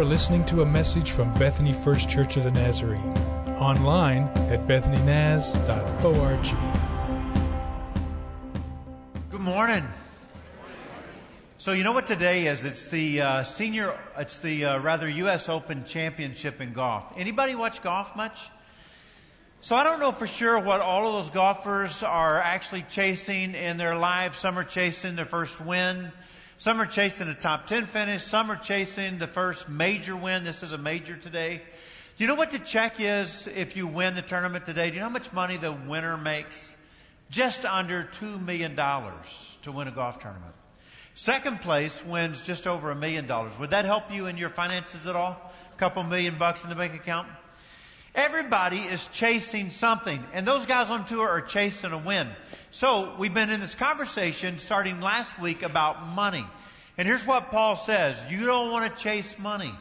are listening to a message from Bethany First Church of the Nazarene. Online at bethanynaz.org. Good morning. So you know what today is? It's the uh, senior. It's the uh, rather U.S. Open Championship in golf. Anybody watch golf much? So I don't know for sure what all of those golfers are actually chasing in their lives. Some are chasing their first win. Some are chasing a top 10 finish. Some are chasing the first major win. This is a major today. Do you know what the check is if you win the tournament today? Do you know how much money the winner makes? Just under $2 million to win a golf tournament. Second place wins just over a million dollars. Would that help you in your finances at all? A couple million bucks in the bank account? Everybody is chasing something, and those guys on tour are chasing a win. So we've been in this conversation starting last week about money. And here's what Paul says. You don't want to chase money.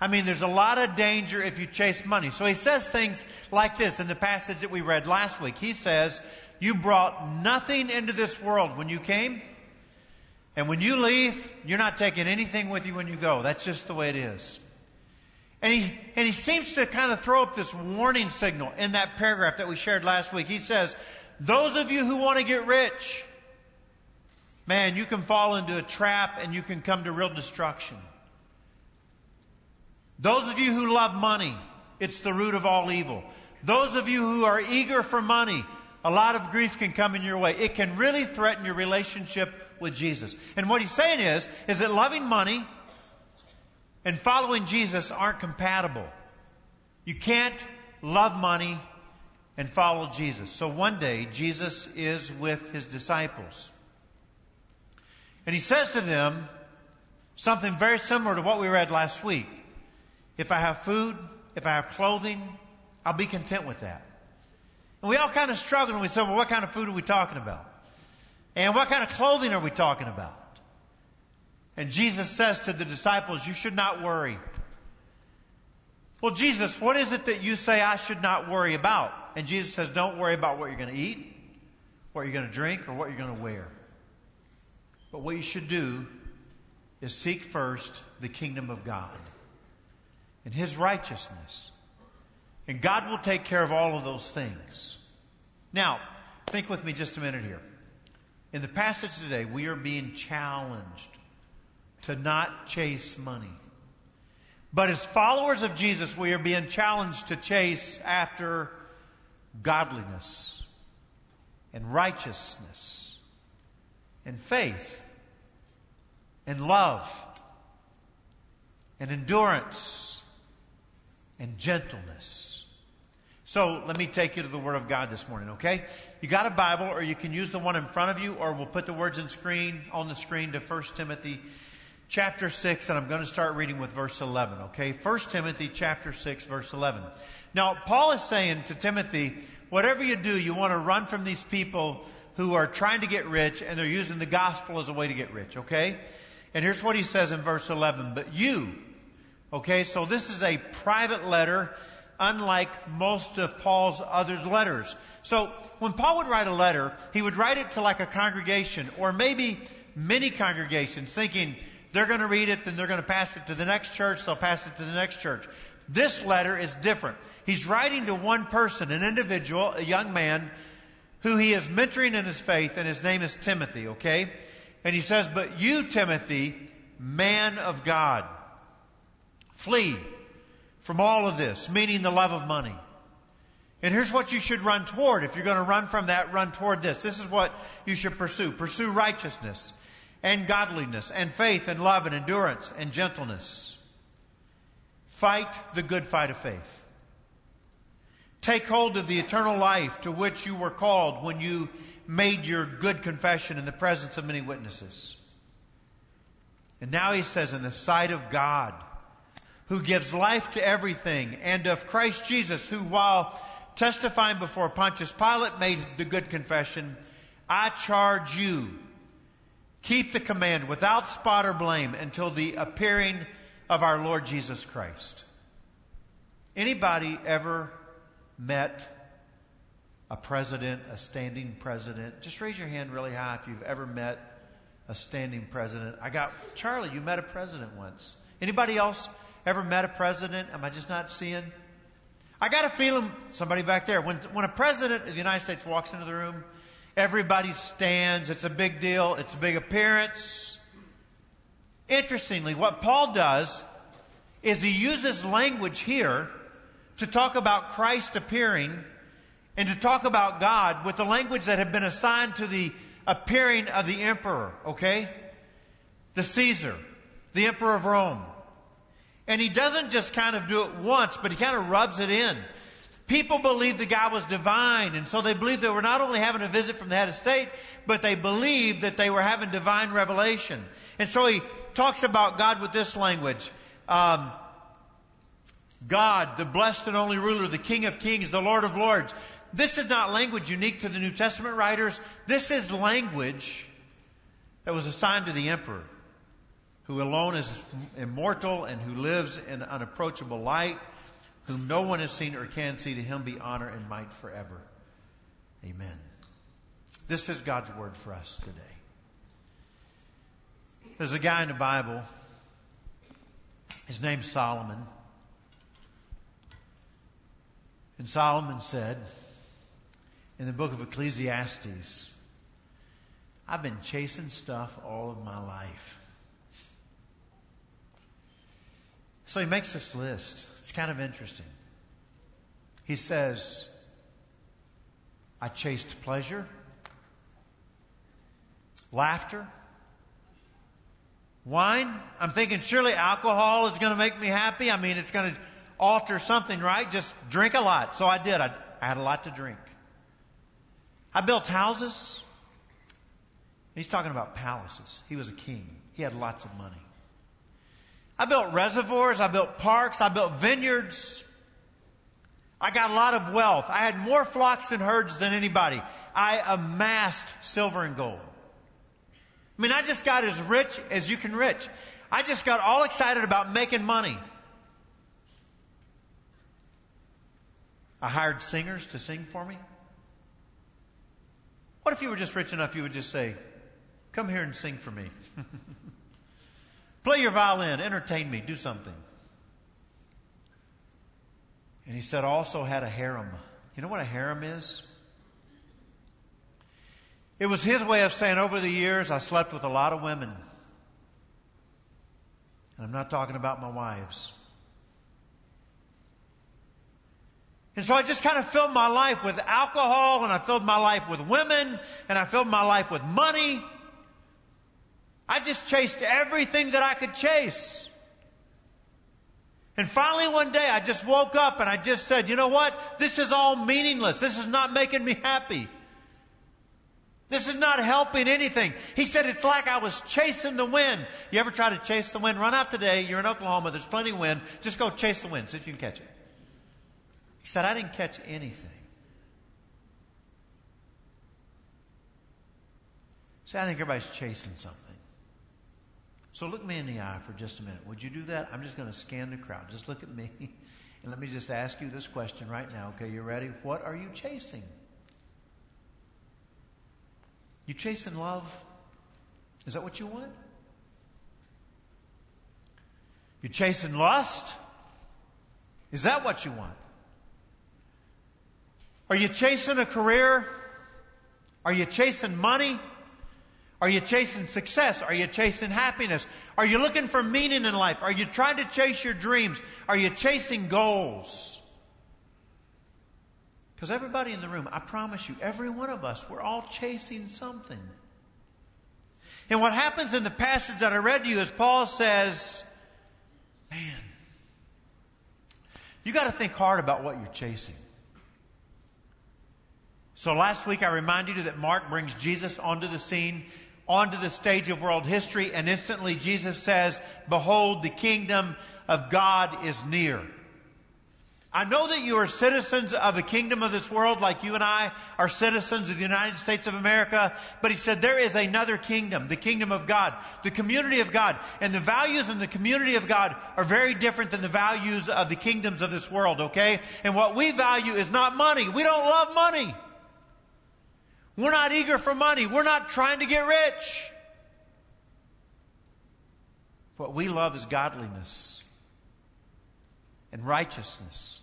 I mean, there's a lot of danger if you chase money. So he says things like this in the passage that we read last week. He says, you brought nothing into this world when you came. And when you leave, you're not taking anything with you when you go. That's just the way it is. And he, and he seems to kind of throw up this warning signal in that paragraph that we shared last week. He says, those of you who want to get rich, man, you can fall into a trap and you can come to real destruction. Those of you who love money, it's the root of all evil. Those of you who are eager for money, a lot of grief can come in your way. It can really threaten your relationship with Jesus. And what he's saying is, is that loving money and following Jesus aren't compatible. You can't love money and follow Jesus. So one day, Jesus is with his disciples. And he says to them something very similar to what we read last week. If I have food, if I have clothing, I'll be content with that. And we all kind of struggle and we say, well, what kind of food are we talking about? And what kind of clothing are we talking about? And Jesus says to the disciples, you should not worry. Well, Jesus, what is it that you say I should not worry about? And Jesus says, don't worry about what you're going to eat, what you're going to drink, or what you're going to wear. But what you should do is seek first the kingdom of God and His righteousness. And God will take care of all of those things. Now, think with me just a minute here. In the passage today, we are being challenged to not chase money. But as followers of Jesus, we are being challenged to chase after godliness and righteousness and faith and love and endurance and gentleness. So let me take you to the Word of God this morning, okay? You got a Bible, or you can use the one in front of you, or we'll put the words in screen on the screen to 1 Timothy chapter 6, and I'm going to start reading with verse 11, okay? 1 Timothy chapter 6, verse 11. Now, Paul is saying to Timothy, whatever you do, you want to run from these people who are trying to get rich and they're using the gospel as a way to get rich, okay? And here's what he says in verse 11. But you, okay, so this is a private letter unlike most of Paul's other letters. So when Paul would write a letter, he would write it to like a congregation or maybe many congregations thinking they're going to read it, then they're going to pass it to the next church, they'll pass it to the next church. This letter is different. He's writing to one person, an individual, a young man, who he is mentoring in his faith, and his name is Timothy, okay? And he says, But you, Timothy, man of God, flee from all of this, meaning the love of money. And here's what you should run toward. If you're going to run from that, run toward this. This is what you should pursue. Pursue righteousness and godliness and faith and love and endurance and gentleness. Fight the good fight of faith. Take hold of the eternal life to which you were called when you made your good confession in the presence of many witnesses. And now he says, in the sight of God, who gives life to everything, and of Christ Jesus, who while testifying before Pontius Pilate made the good confession, I charge you, keep the command without spot or blame until the appearing of our Lord Jesus Christ. Anybody ever met a president, a standing president? Just raise your hand really high if you've ever met a standing president. I got Charlie, you met a president once. Anybody else ever met a president? Am I just not seeing? I got a feeling, somebody back there, when, when a president of the United States walks into the room, everybody stands. It's a big deal. It's a big appearance. Interestingly, what Paul does is he uses language here to talk about Christ appearing and to talk about God with the language that had been assigned to the appearing of the emperor, okay? The Caesar, the emperor of Rome. And he doesn't just kind of do it once, but he kind of rubs it in. People believed the guy was divine, and so they believed they were not only having a visit from the head of state, but they believed that they were having divine revelation. And so he talks about God with this language. Um, God, the blessed and only ruler, the King of kings, the Lord of lords. This is not language unique to the New Testament writers. This is language that was assigned to the emperor, who alone is immortal and who lives in unapproachable light, whom no one has seen or can see. To him be honor and might forever. Amen. This is God's word for us today. There's a guy in the Bible. His name's Solomon. And Solomon said in the book of Ecclesiastes, I've been chasing stuff all of my life. So he makes this list. It's kind of interesting. He says, I chased pleasure, laughter, wine. I'm thinking surely alcohol is going to make me happy. I mean, it's going to alter something, right? Just drink a lot. So I did. I, I had a lot to drink. I built houses. He's talking about palaces. He was a king. He had lots of money. I built reservoirs. I built parks. I built vineyards. I got a lot of wealth. I had more flocks and herds than anybody. I amassed silver and gold. I mean, I just got as rich as you can rich. I just got all excited about making money. I hired singers to sing for me. What if you were just rich enough you would just say, Come here and sing for me? Play your violin, entertain me, do something. And he said, also had a harem. You know what a harem is? It was his way of saying, over the years, I slept with a lot of women. And I'm not talking about my wives. And so I just kind of filled my life with alcohol, and I filled my life with women, and I filled my life with money. I just chased everything that I could chase. And finally, one day, I just woke up and I just said, you know what? This is all meaningless. This is not making me happy. This is not helping anything. He said, it's like I was chasing the wind. You ever try to chase the wind? Run out today. You're in Oklahoma. There's plenty of wind. Just go chase the wind. See if you can catch it. He said, I didn't catch anything. See, I think everybody's chasing something. So look me in the eye for just a minute. Would you do that? I'm just going to scan the crowd. Just look at me. And let me just ask you this question right now. Okay, you ready? What are you chasing? You chasing love? Is that what you want? You chasing lust? Is that what you want? Are you chasing a career? Are you chasing money? Are you chasing success? Are you chasing happiness? Are you looking for meaning in life? Are you trying to chase your dreams? Are you chasing goals? Because everybody in the room, I promise you, every one of us, we're all chasing something. And what happens in the passage that I read to you is Paul says, man, you got to think hard about what you're chasing. So last week I reminded you that Mark brings Jesus onto the scene, onto the stage of world history, and instantly Jesus says, Behold, the kingdom of God is near. I know that you are citizens of the kingdom of this world, like you and I are citizens of the United States of America. But he said there is another kingdom, the kingdom of God, the community of God. And the values in the community of God are very different than the values of the kingdoms of this world, okay? And what we value is not money. We don't love money. We're not eager for money. We're not trying to get rich. What we love is godliness. and righteousness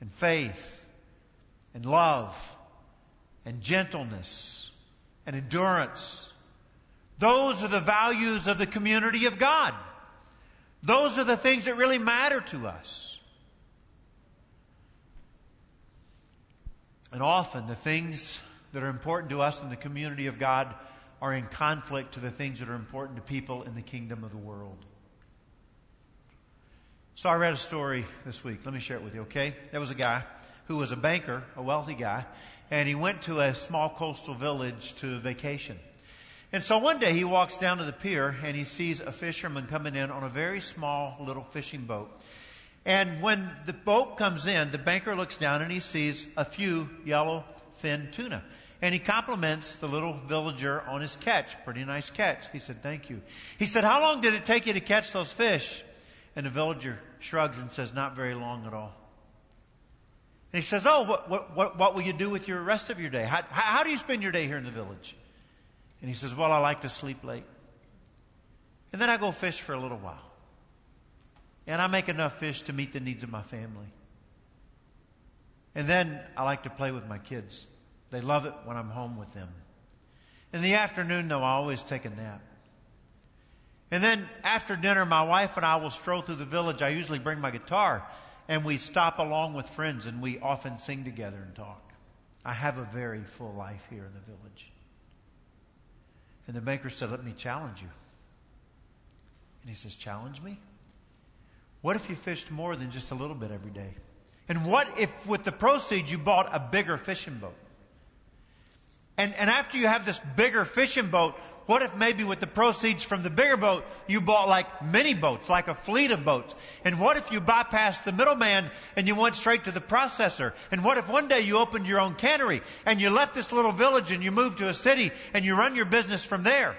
and faith and love and gentleness and endurance. Those are the values of the community of God. Those are the things that really matter to us. And often the things that are important to us in the community of God are in conflict to the things that are important to people in the kingdom of the world. So I read a story this week. Let me share it with you, okay? There was a guy who was a banker, a wealthy guy, and he went to a small coastal village to vacation. And so one day he walks down to the pier and he sees a fisherman coming in on a very small little fishing boat. And when the boat comes in, the banker looks down and he sees a few yellow tuna. And he compliments the little villager on his catch. Pretty nice catch. He said, Thank you. He said, How long did it take you to catch those fish? And the villager shrugs and says, Not very long at all. And he says, Oh, what, what, what, what will you do with your rest of your day? How, how do you spend your day here in the village? And he says, Well, I like to sleep late. And then I go fish for a little while. And I make enough fish to meet the needs of my family. And then I like to play with my kids. They love it when I'm home with them. In the afternoon, though, I always take a nap. And then after dinner, my wife and I will stroll through the village. I usually bring my guitar, and we stop along with friends, and we often sing together and talk. I have a very full life here in the village. And the banker said, Let me challenge you. And he says, Challenge me? What if you fished more than just a little bit every day? And what if with the proceeds you bought a bigger fishing boat? And, and after you have this bigger fishing boat, what if maybe with the proceeds from the bigger boat, you bought like mini boats, like a fleet of boats? And what if you bypassed the middleman and you went straight to the processor? And what if one day you opened your own cannery and you left this little village and you moved to a city and you run your business from there?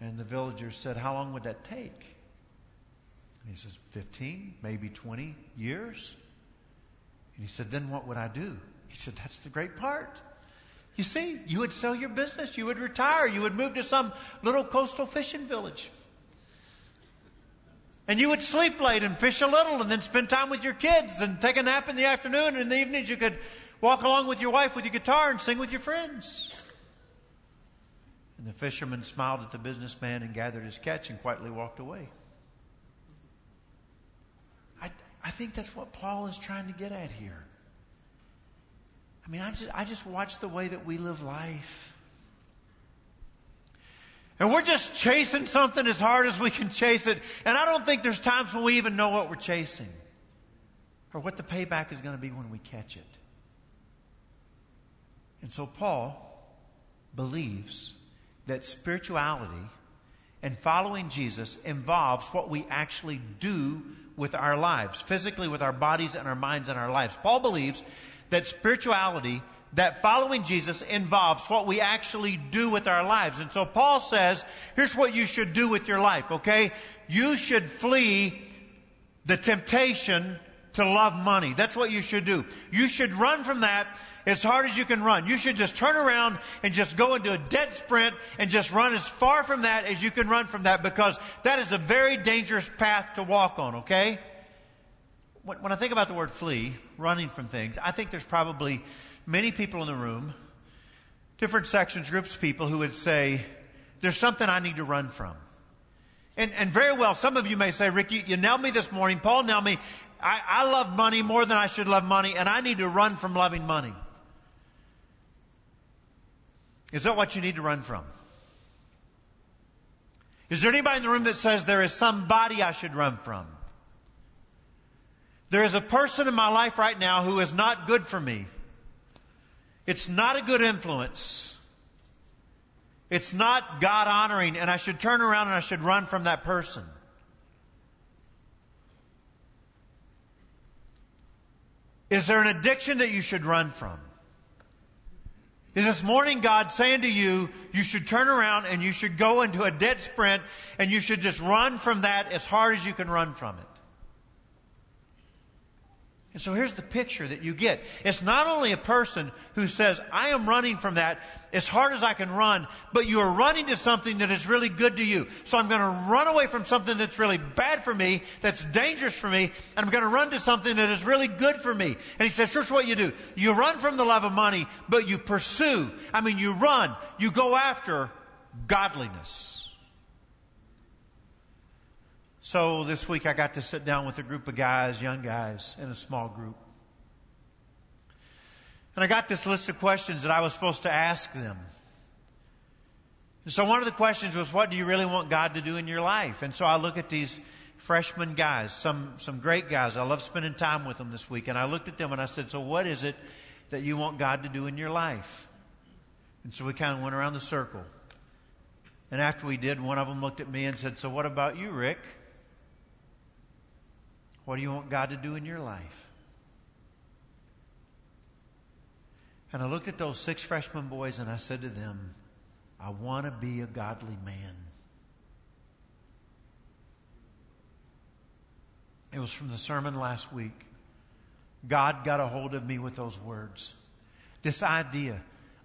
And the villager said, How long would that take? And he says, 15, maybe 20 years. And he said, Then what would I do? He said, That's the great part. You see, you would sell your business, you would retire, you would move to some little coastal fishing village. And you would sleep late and fish a little and then spend time with your kids and take a nap in the afternoon. And in the evenings, you could walk along with your wife with your guitar and sing with your friends. And the fisherman smiled at the businessman and gathered his catch and quietly walked away. I, I think that's what Paul is trying to get at here. I mean, I just, I just watch the way that we live life. And we're just chasing something as hard as we can chase it. And I don't think there's times when we even know what we're chasing or what the payback is going to be when we catch it. And so Paul believes that spirituality and following Jesus involves what we actually do with our lives, physically with our bodies and our minds and our lives. Paul believes that spirituality, that following Jesus involves what we actually do with our lives. And so Paul says, here's what you should do with your life, okay? You should flee the temptation to love money. That's what you should do. You should run from that as hard as you can run. You should just turn around and just go into a dead sprint and just run as far from that as you can run from that because that is a very dangerous path to walk on, okay? When I think about the word flee, running from things, I think there's probably many people in the room, different sections, groups of people who would say, there's something I need to run from. And, and very well, some of you may say, Rick, you, you nailed me this morning. Paul nailed me. I, I love money more than I should love money, and I need to run from loving money. Is that what you need to run from? Is there anybody in the room that says there is somebody I should run from? There is a person in my life right now who is not good for me. It's not a good influence. It's not God honoring, and I should turn around and I should run from that person. Is there an addiction that you should run from? Is this morning God saying to you, you should turn around and you should go into a dead sprint and you should just run from that as hard as you can run from it? And so here's the picture that you get. It's not only a person who says, I am running from that as hard as I can run, but you are running to something that is really good to you. So I'm going to run away from something that's really bad for me, that's dangerous for me, and I'm going to run to something that is really good for me. And he says, here's what you do. You run from the love of money, but you pursue. I mean, you run. You go after godliness. So this week I got to sit down with a group of guys, young guys, in a small group. And I got this list of questions that I was supposed to ask them. And so one of the questions was, what do you really want God to do in your life? And so I look at these freshman guys, some, some great guys. I love spending time with them this week. And I looked at them and I said, so what is it that you want God to do in your life? And so we kind of went around the circle. And after we did, one of them looked at me and said, so what about you, Rick? What do you want God to do in your life? And I looked at those six freshman boys and I said to them, I want to be a godly man. It was from the sermon last week. God got a hold of me with those words. This idea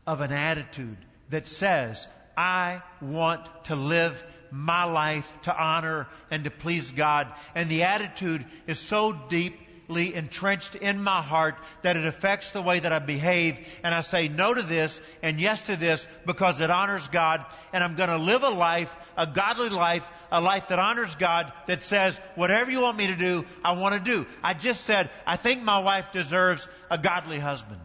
of an attitude that says, I want to live my life to honor and to please God. And the attitude is so deeply entrenched in my heart that it affects the way that I behave. And I say no to this and yes to this because it honors God. And I'm going to live a life, a godly life, a life that honors God that says, whatever you want me to do, I want to do. I just said, I think my wife deserves a godly husband.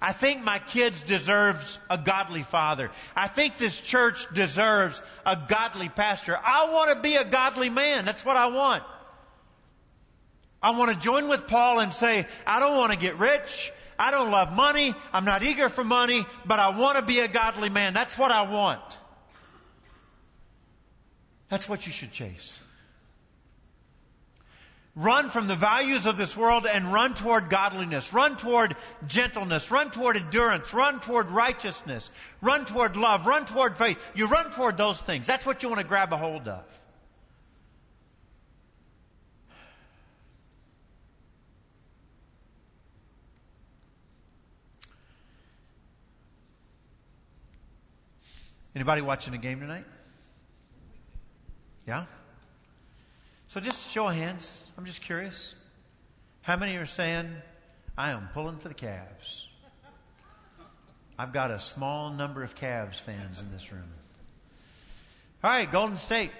I think my kids deserves a godly father. I think this church deserves a godly pastor. I want to be a godly man. That's what I want. I want to join with Paul and say, I don't want to get rich. I don't love money. I'm not eager for money, but I want to be a godly man. That's what I want. That's what you should chase. Run from the values of this world and run toward godliness. Run toward gentleness. Run toward endurance. Run toward righteousness. Run toward love. Run toward faith. You run toward those things. That's what you want to grab a hold of. Anybody watching a game tonight? Yeah? So just show of hands. I'm just curious. How many are saying, I am pulling for the Cavs? I've got a small number of Cavs fans in this room. All right, Golden State.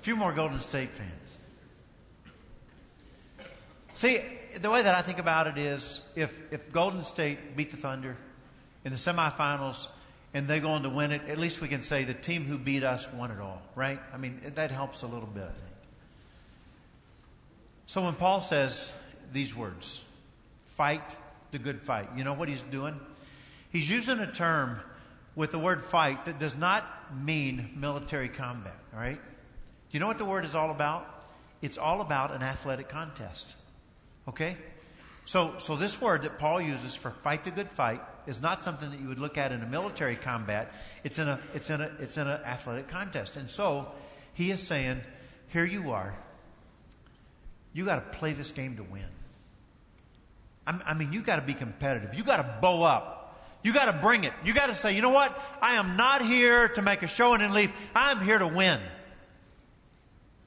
A few more Golden State fans. See, the way that I think about it is if, if Golden State beat the Thunder in the semifinals, and they're going to win it, at least we can say the team who beat us won it all, right? I mean, that helps a little bit. I think. So when Paul says these words, fight the good fight, you know what he's doing? He's using a term with the word fight that does not mean military combat, all right? Do you know what the word is all about? It's all about an athletic contest. Okay? So, so this word that Paul uses for fight the good fight is not something that you would look at in a military combat. It's in a, it's in a, it's in an athletic contest. And so he is saying, here you are. You got to play this game to win. I mean, you got to be competitive. You got to bow up. You got to bring it. You got to say, you know what? I am not here to make a show and then leave. I'm here to win.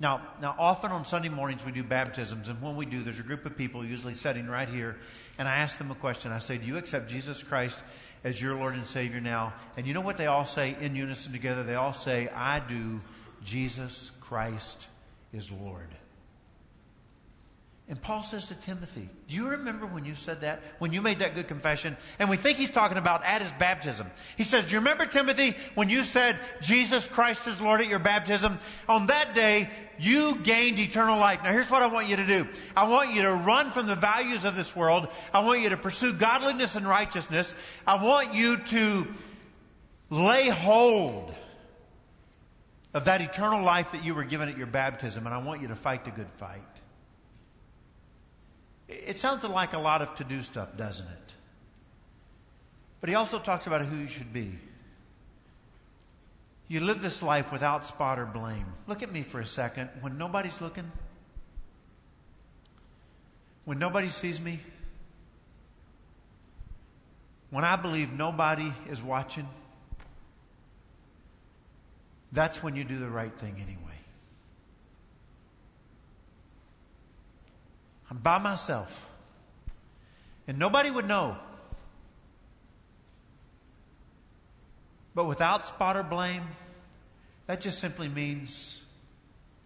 Now, now, often on Sunday mornings we do baptisms, and when we do, there's a group of people usually sitting right here, and I ask them a question. I say, "Do you accept Jesus Christ as your Lord and Savior now?" And you know what they all say in unison together? They all say, "I do. Jesus Christ is Lord." And Paul says to Timothy, Do you remember when you said that? When you made that good confession? And we think he's talking about at his baptism. He says, Do you remember, Timothy, when you said, Jesus Christ is Lord at your baptism? On that day, you gained eternal life. Now, here's what I want you to do I want you to run from the values of this world. I want you to pursue godliness and righteousness. I want you to lay hold of that eternal life that you were given at your baptism, and I want you to fight the good fight. It sounds like a lot of to do stuff, doesn't it? But he also talks about who you should be. You live this life without spot or blame. Look at me for a second. When nobody's looking, when nobody sees me, when I believe nobody is watching, that's when you do the right thing anyway. I'm by myself. And nobody would know. But without spot or blame, that just simply means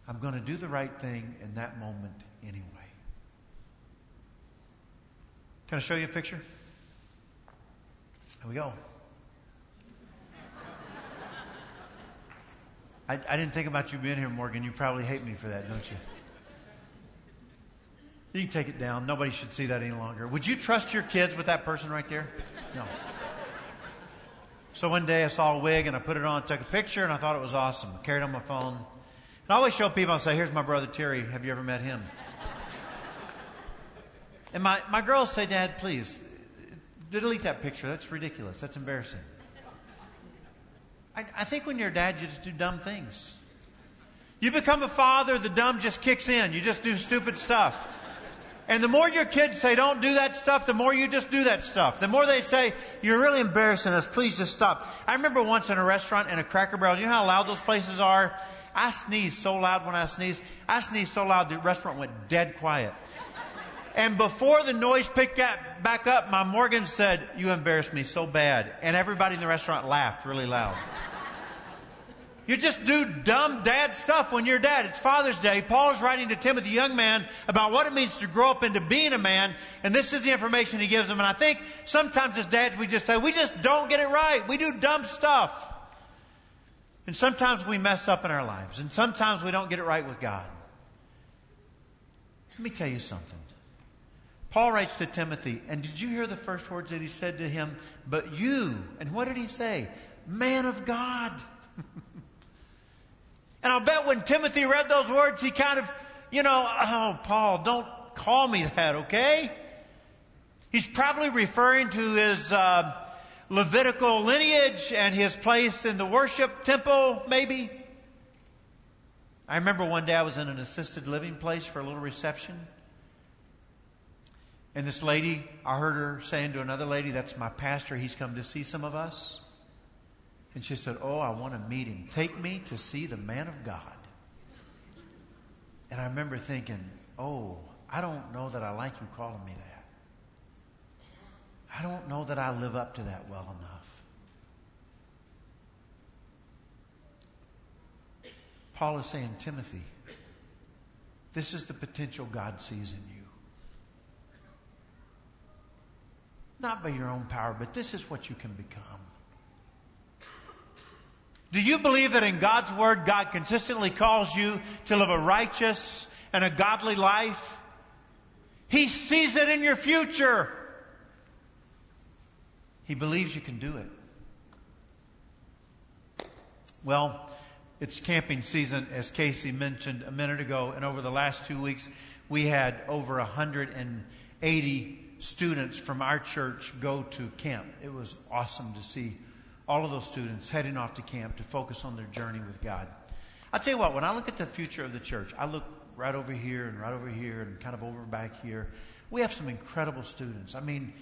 I'm going to do the right thing in that moment anyway. Can I show you a picture? Here we go. I, I, didn't think about you being here, Morgan. You probably hate me for that, don't you? You can take it down. Nobody should see that any longer. Would you trust your kids with that person right there? No. So one day I saw a wig and I put it on, took a picture, and I thought it was awesome. I Carried it on my phone. And I always show people, I say, here's my brother Terry. Have you ever met him? and my, my girls say, Dad, please, delete that picture. That's ridiculous. That's embarrassing. I, I think when you're a dad, you just do dumb things. You become a father, the dumb just kicks in. You just do stupid stuff. And the more your kids say, don't do that stuff, the more you just do that stuff. The more they say, you're really embarrassing us, please just stop. I remember once in a restaurant in a Cracker Barrel, you know how loud those places are? I sneezed so loud when I sneezed. I sneezed so loud the restaurant went dead quiet. And before the noise picked up, back up, my Morgan said, you embarrassed me so bad. And everybody in the restaurant laughed really loud. You just do dumb dad stuff when you're dad. It's Father's Day. Paul is writing to Timothy, the young man, about what it means to grow up into being a man. And this is the information he gives him. And I think sometimes as dads, we just say, we just don't get it right. We do dumb stuff. And sometimes we mess up in our lives. And sometimes we don't get it right with God. Let me tell you something. Paul writes to Timothy, and did you hear the first words that he said to him? But you, and what did he say? Man of God. And I'll bet when Timothy read those words, he kind of, you know, oh, Paul, don't call me that, okay? He's probably referring to his uh, Levitical lineage and his place in the worship temple, maybe. I remember one day I was in an assisted living place for a little reception. And this lady, I heard her saying to another lady, That's my pastor. He's come to see some of us. And she said, Oh, I want to meet him. Take me to see the man of God. And I remember thinking, Oh, I don't know that I like you calling me that. I don't know that I live up to that well enough. Paul is saying, Timothy, this is the potential God sees in you. Not by your own power, but this is what you can become. Do you believe that in God's Word, God consistently calls you to live a righteous and a godly life? He sees it in your future. He believes you can do it. Well, it's camping season, as Casey mentioned a minute ago, and over the last two weeks, we had over 180 students from our church go to camp. It was awesome to see all of those students heading off to camp to focus on their journey with God. I'll tell you what, when I look at the future of the church, I look right over here and right over here and kind of over back here. We have some incredible students. I mean,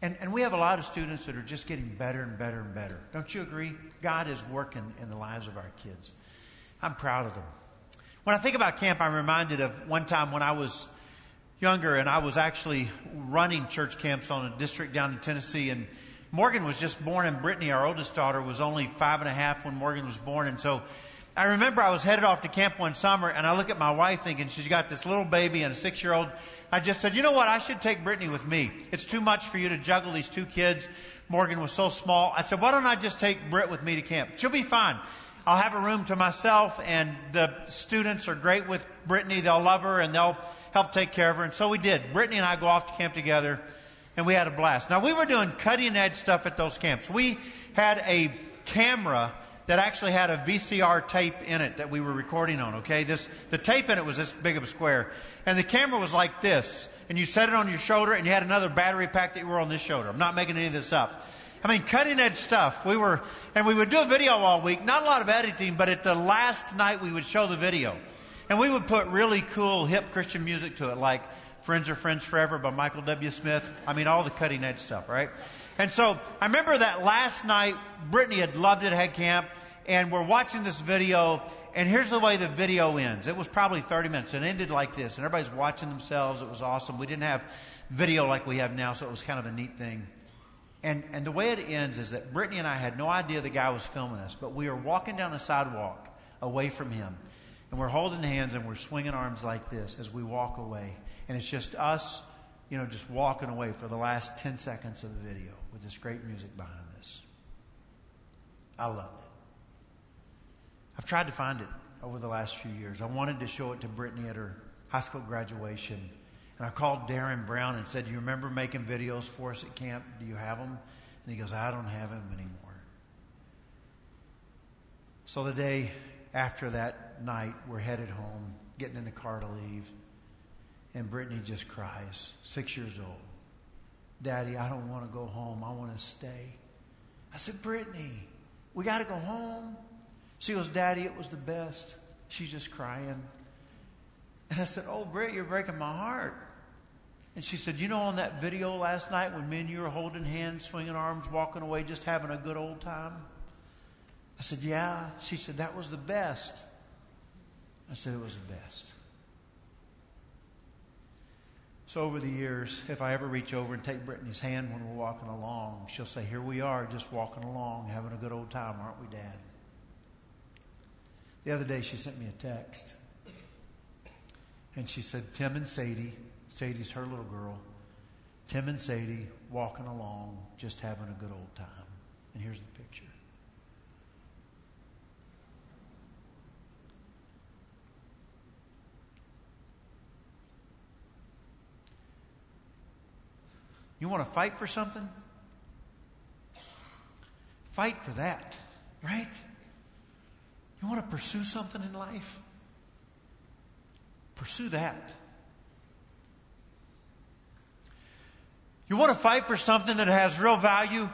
and, and we have a lot of students that are just getting better and better and better. Don't you agree? God is working in the lives of our kids. I'm proud of them. When I think about camp, I'm reminded of one time when I was younger and I was actually running church camps on a district down in Tennessee and Morgan was just born, and Brittany, our oldest daughter, was only five and a half when Morgan was born. And so I remember I was headed off to camp one summer, and I look at my wife thinking she's got this little baby and a six year old. I just said, you know what? I should take Brittany with me. It's too much for you to juggle these two kids. Morgan was so small. I said, why don't I just take Britt with me to camp? She'll be fine. I'll have a room to myself, and the students are great with Brittany. They'll love her, and they'll help take care of her. And so we did. Brittany and I go off to camp together and we had a blast. Now, we were doing cutting edge stuff at those camps. We had a camera that actually had a VCR tape in it that we were recording on, okay? This, the tape in it was this big of a square. And the camera was like this. And you set it on your shoulder and you had another battery pack that you were on this shoulder. I'm not making any of this up. I mean, cutting edge stuff. We were, and we would do a video all week. Not a lot of editing, but at the last night we would show the video. And we would put really cool hip Christian music to it, like Friends Are Friends Forever by Michael W. Smith. I mean, all the cutting edge stuff, right? And so I remember that last night, Brittany had loved it at head camp, and we're watching this video, and here's the way the video ends. It was probably 30 minutes. It ended like this, and everybody's watching themselves. It was awesome. We didn't have video like we have now, so it was kind of a neat thing. And, and the way it ends is that Brittany and I had no idea the guy was filming us, but we were walking down a sidewalk away from him. And we're holding hands and we're swinging arms like this as we walk away. And it's just us, you know, just walking away for the last 10 seconds of the video with this great music behind us. I loved it. I've tried to find it over the last few years. I wanted to show it to Brittany at her high school graduation. And I called Darren Brown and said, Do you remember making videos for us at camp? Do you have them? And he goes, I don't have them anymore. So the day after that night, we're headed home, getting in the car to leave. And Brittany just cries, six years old. Daddy, I don't want to go home. I want to stay. I said, Brittany, we got to go home. She goes, Daddy, it was the best. She's just crying. And I said, Oh, Britt, you're breaking my heart. And she said, You know, on that video last night when me and you were holding hands, swinging arms, walking away, just having a good old time? I said, Yeah. She said, That was the best. I said, It was the best. So, over the years, if I ever reach over and take Brittany's hand when we're walking along, she'll say, Here we are, just walking along, having a good old time, aren't we, Dad? The other day, she sent me a text. And she said, Tim and Sadie, Sadie's her little girl, Tim and Sadie walking along, just having a good old time. And here's the picture. You want to fight for something? Fight for that, right? You want to pursue something in life? Pursue that. You want to fight for something that has real value?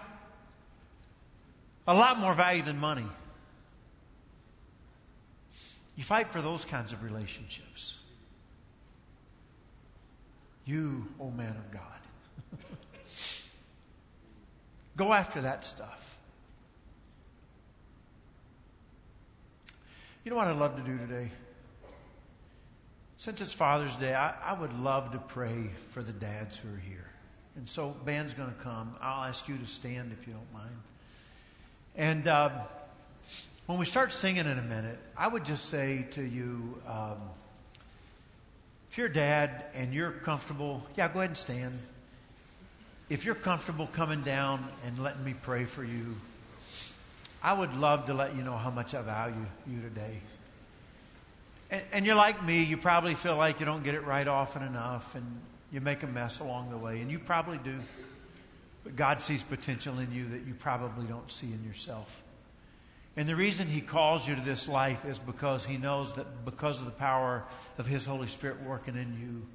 A lot more value than money. You fight for those kinds of relationships. You, oh man of God. Go after that stuff. You know what I'd love to do today? Since it's Father's Day, I, I would love to pray for the dads who are here. And so, band's going to come. I'll ask you to stand if you don't mind. And um, when we start singing in a minute, I would just say to you um, if you're a dad and you're comfortable, yeah, go ahead and stand if you're comfortable coming down and letting me pray for you, I would love to let you know how much I value you today. And, and, you're like me, you probably feel like you don't get it right often enough and you make a mess along the way, and you probably do. But God sees potential in you that you probably don't see in yourself. And the reason He calls you to this life is because He knows that because of the power of His Holy Spirit working in you,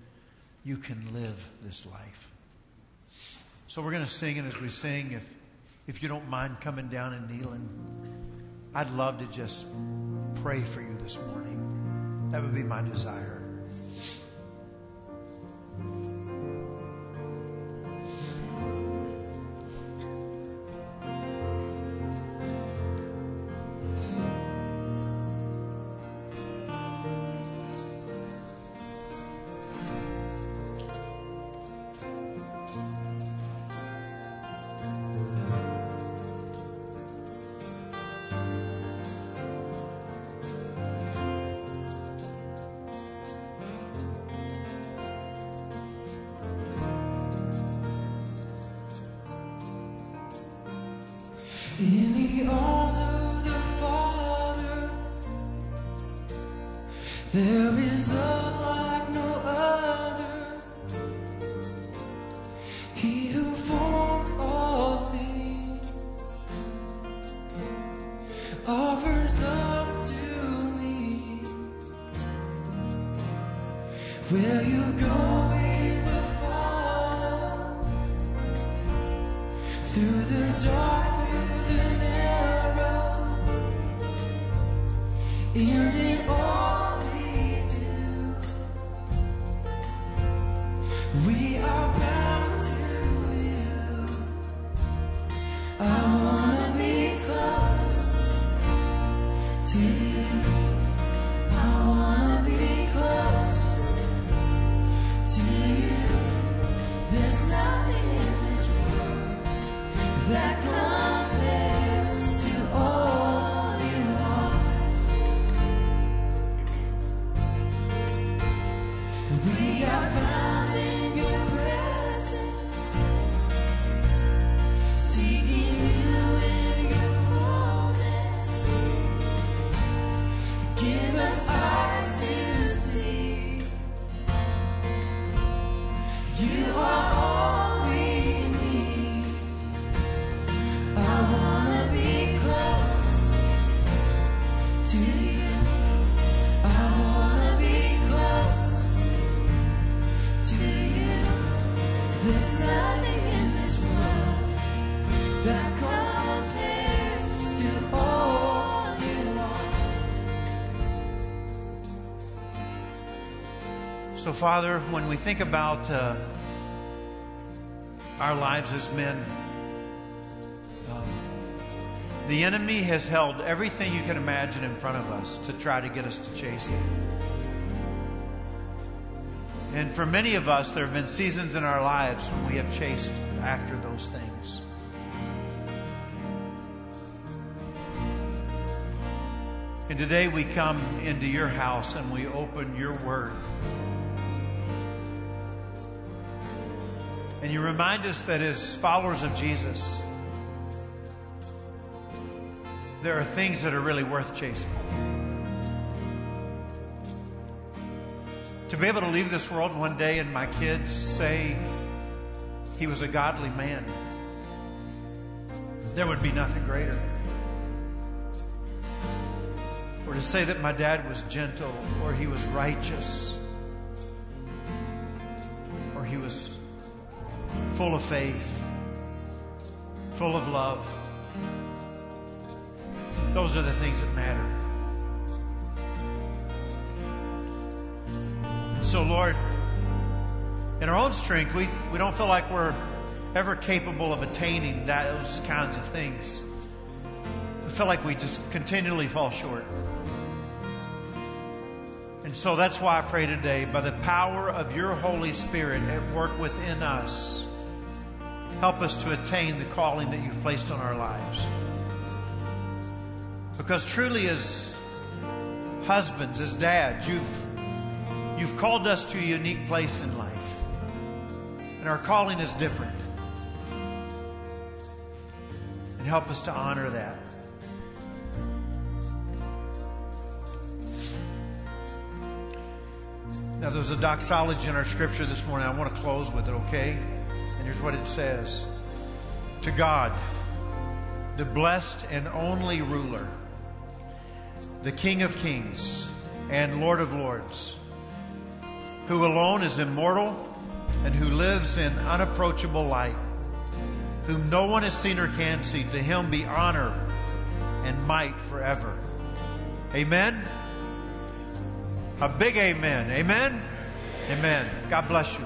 you can live this life. So we're going to sing, and as we sing, if, if you don't mind coming down and kneeling, I'd love to just pray for you this morning. That would be my desire. in the old Father, when we think about uh, our lives as men, um, the enemy has held everything you can imagine in front of us to try to get us to chase it. And for many of us, there have been seasons in our lives when we have chased after those things. And today we come into your house and we open your word. And you remind us that as followers of Jesus, there are things that are really worth chasing. To be able to leave this world one day and my kids say he was a godly man, there would be nothing greater. Or to say that my dad was gentle, or he was righteous, full of faith, full of love. Those are the things that matter. So, Lord, in our own strength, we, we don't feel like we're ever capable of attaining those kinds of things. We feel like we just continually fall short. And so that's why I pray today, by the power of your Holy Spirit at work within us, help us to attain the calling that you've placed on our lives. Because truly, as husbands, as dads, you've, you've called us to a unique place in life. And our calling is different. And help us to honor that. Now, there's a doxology in our scripture this morning. I want to close with it, okay? And here's what it says To God, the blessed and only ruler, the King of kings and Lord of lords, who alone is immortal and who lives in unapproachable light, whom no one has seen or can see, to him be honor and might forever. Amen. A big amen. Amen. Amen. God bless you.